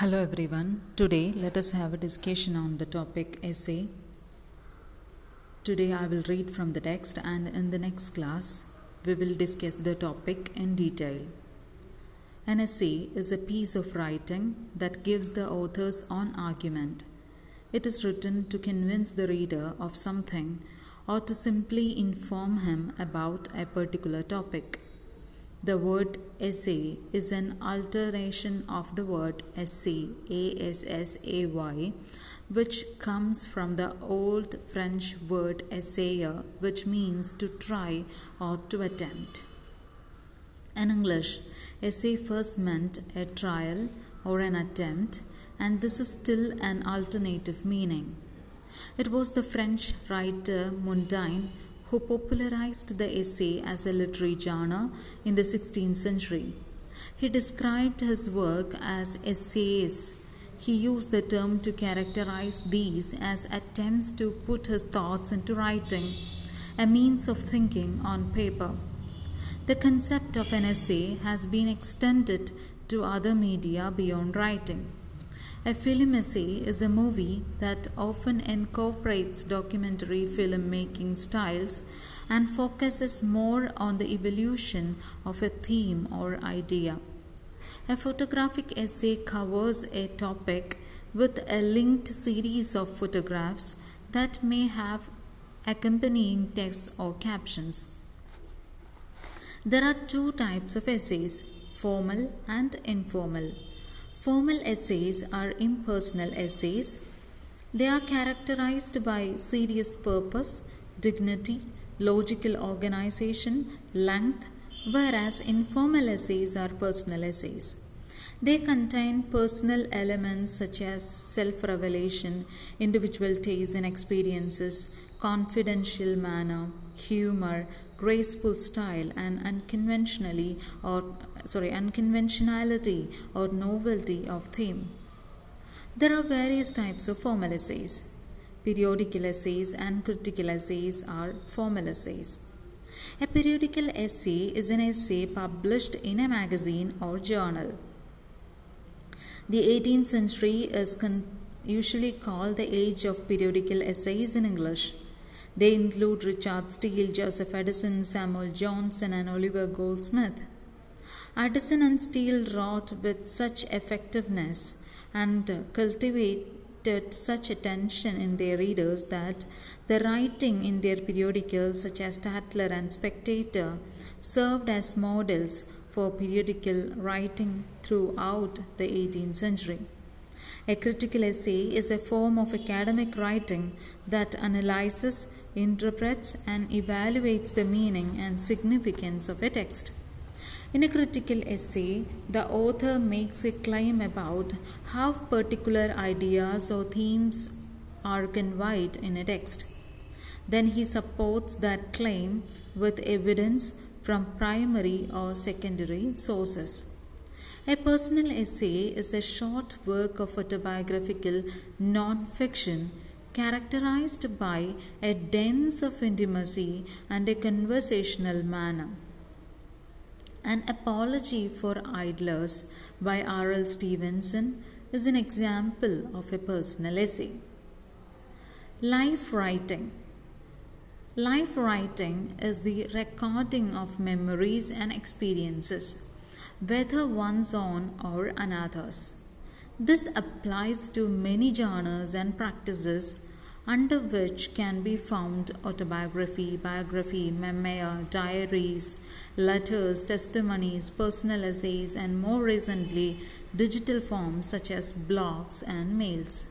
Hello everyone. Today let us have a discussion on the topic essay. Today I will read from the text and in the next class we will discuss the topic in detail. An essay is a piece of writing that gives the author's own argument. It is written to convince the reader of something or to simply inform him about a particular topic. The word essay is an alteration of the word assay, A S S A Y, which comes from the old French word essayer, which means to try or to attempt. In English, essay first meant a trial or an attempt, and this is still an alternative meaning. It was the French writer Montaigne who popularized the essay as a literary genre in the 16th century. He described his work as essays. He used the term to characterize these as attempts to put his thoughts into writing, a means of thinking on paper. The concept of an essay has been extended to other media beyond writing. A film essay is a movie that often incorporates documentary filmmaking styles and focuses more on the evolution of a theme or idea. A photographic essay covers a topic with a linked series of photographs that may have accompanying text or captions. There are two types of essays formal and informal. Formal essays are impersonal essays. They are characterized by serious purpose, dignity, logical organization, length, whereas informal essays are personal essays. They contain personal elements such as self revelation, individual tastes and experiences, confidential manner, humor, graceful style and unconventionally or sorry unconventionality or novelty of theme. There are various types of formal essays periodical essays and critical essays are formal essays a periodical essay is an essay published in a magazine or journal. The 18th century is con- usually called the age of periodical essays in english. They include Richard Steele, Joseph Addison, Samuel Johnson, and Oliver Goldsmith. Addison and Steele wrought with such effectiveness and cultivated such attention in their readers that the writing in their periodicals, such as Tatler and Spectator, served as models for periodical writing throughout the 18th century. A critical essay is a form of academic writing that analyzes, interprets, and evaluates the meaning and significance of a text. In a critical essay, the author makes a claim about how particular ideas or themes are conveyed in a text. Then he supports that claim with evidence from primary or secondary sources. A personal essay is a short work of autobiographical non fiction characterized by a dense of intimacy and a conversational manner. An Apology for Idlers by R.L. Stevenson is an example of a personal essay. Life writing. Life writing is the recording of memories and experiences whether one's own or another's. This applies to many genres and practices under which can be found autobiography, biography, memoir, diaries, letters, testimonies, personal essays, and more recently, digital forms such as blogs and mails.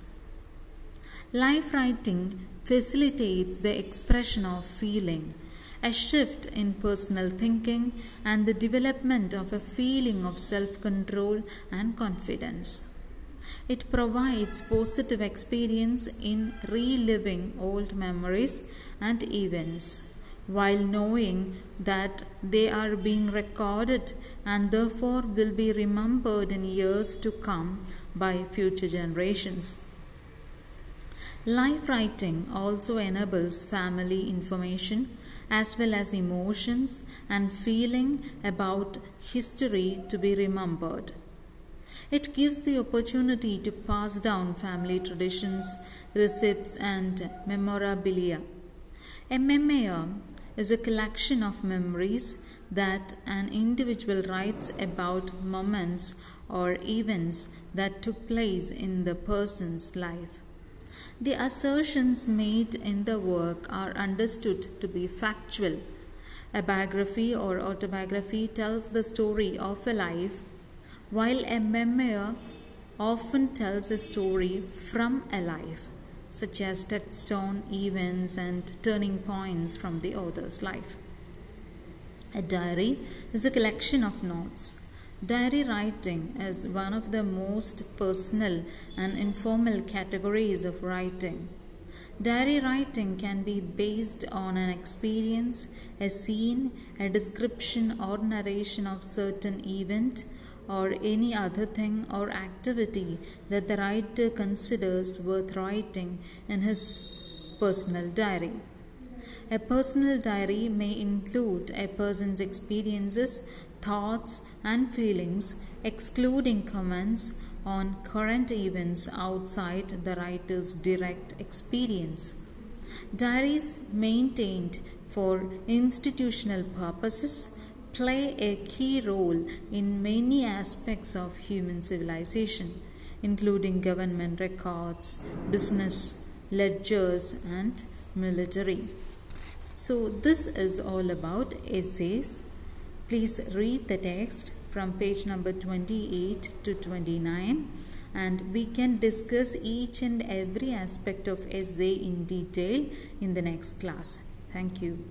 Life writing facilitates the expression of feeling a shift in personal thinking, and the development of a feeling of self control and confidence. It provides positive experience in reliving old memories and events while knowing that they are being recorded and therefore will be remembered in years to come by future generations. Life writing also enables family information as well as emotions and feeling about history to be remembered. It gives the opportunity to pass down family traditions, recipes, and memorabilia. A memoir is a collection of memories that an individual writes about moments or events that took place in the person's life. The assertions made in the work are understood to be factual. A biography or autobiography tells the story of a life, while a memoir often tells a story from a life, such as touchstone events and turning points from the author's life. A diary is a collection of notes. Diary writing is one of the most personal and informal categories of writing. Diary writing can be based on an experience, a scene, a description or narration of certain event or any other thing or activity that the writer considers worth writing in his personal diary. A personal diary may include a person's experiences, thoughts, and feelings, excluding comments on current events outside the writer's direct experience. Diaries maintained for institutional purposes play a key role in many aspects of human civilization, including government records, business, ledgers, and military. So, this is all about essays. Please read the text from page number 28 to 29 and we can discuss each and every aspect of essay in detail in the next class. Thank you.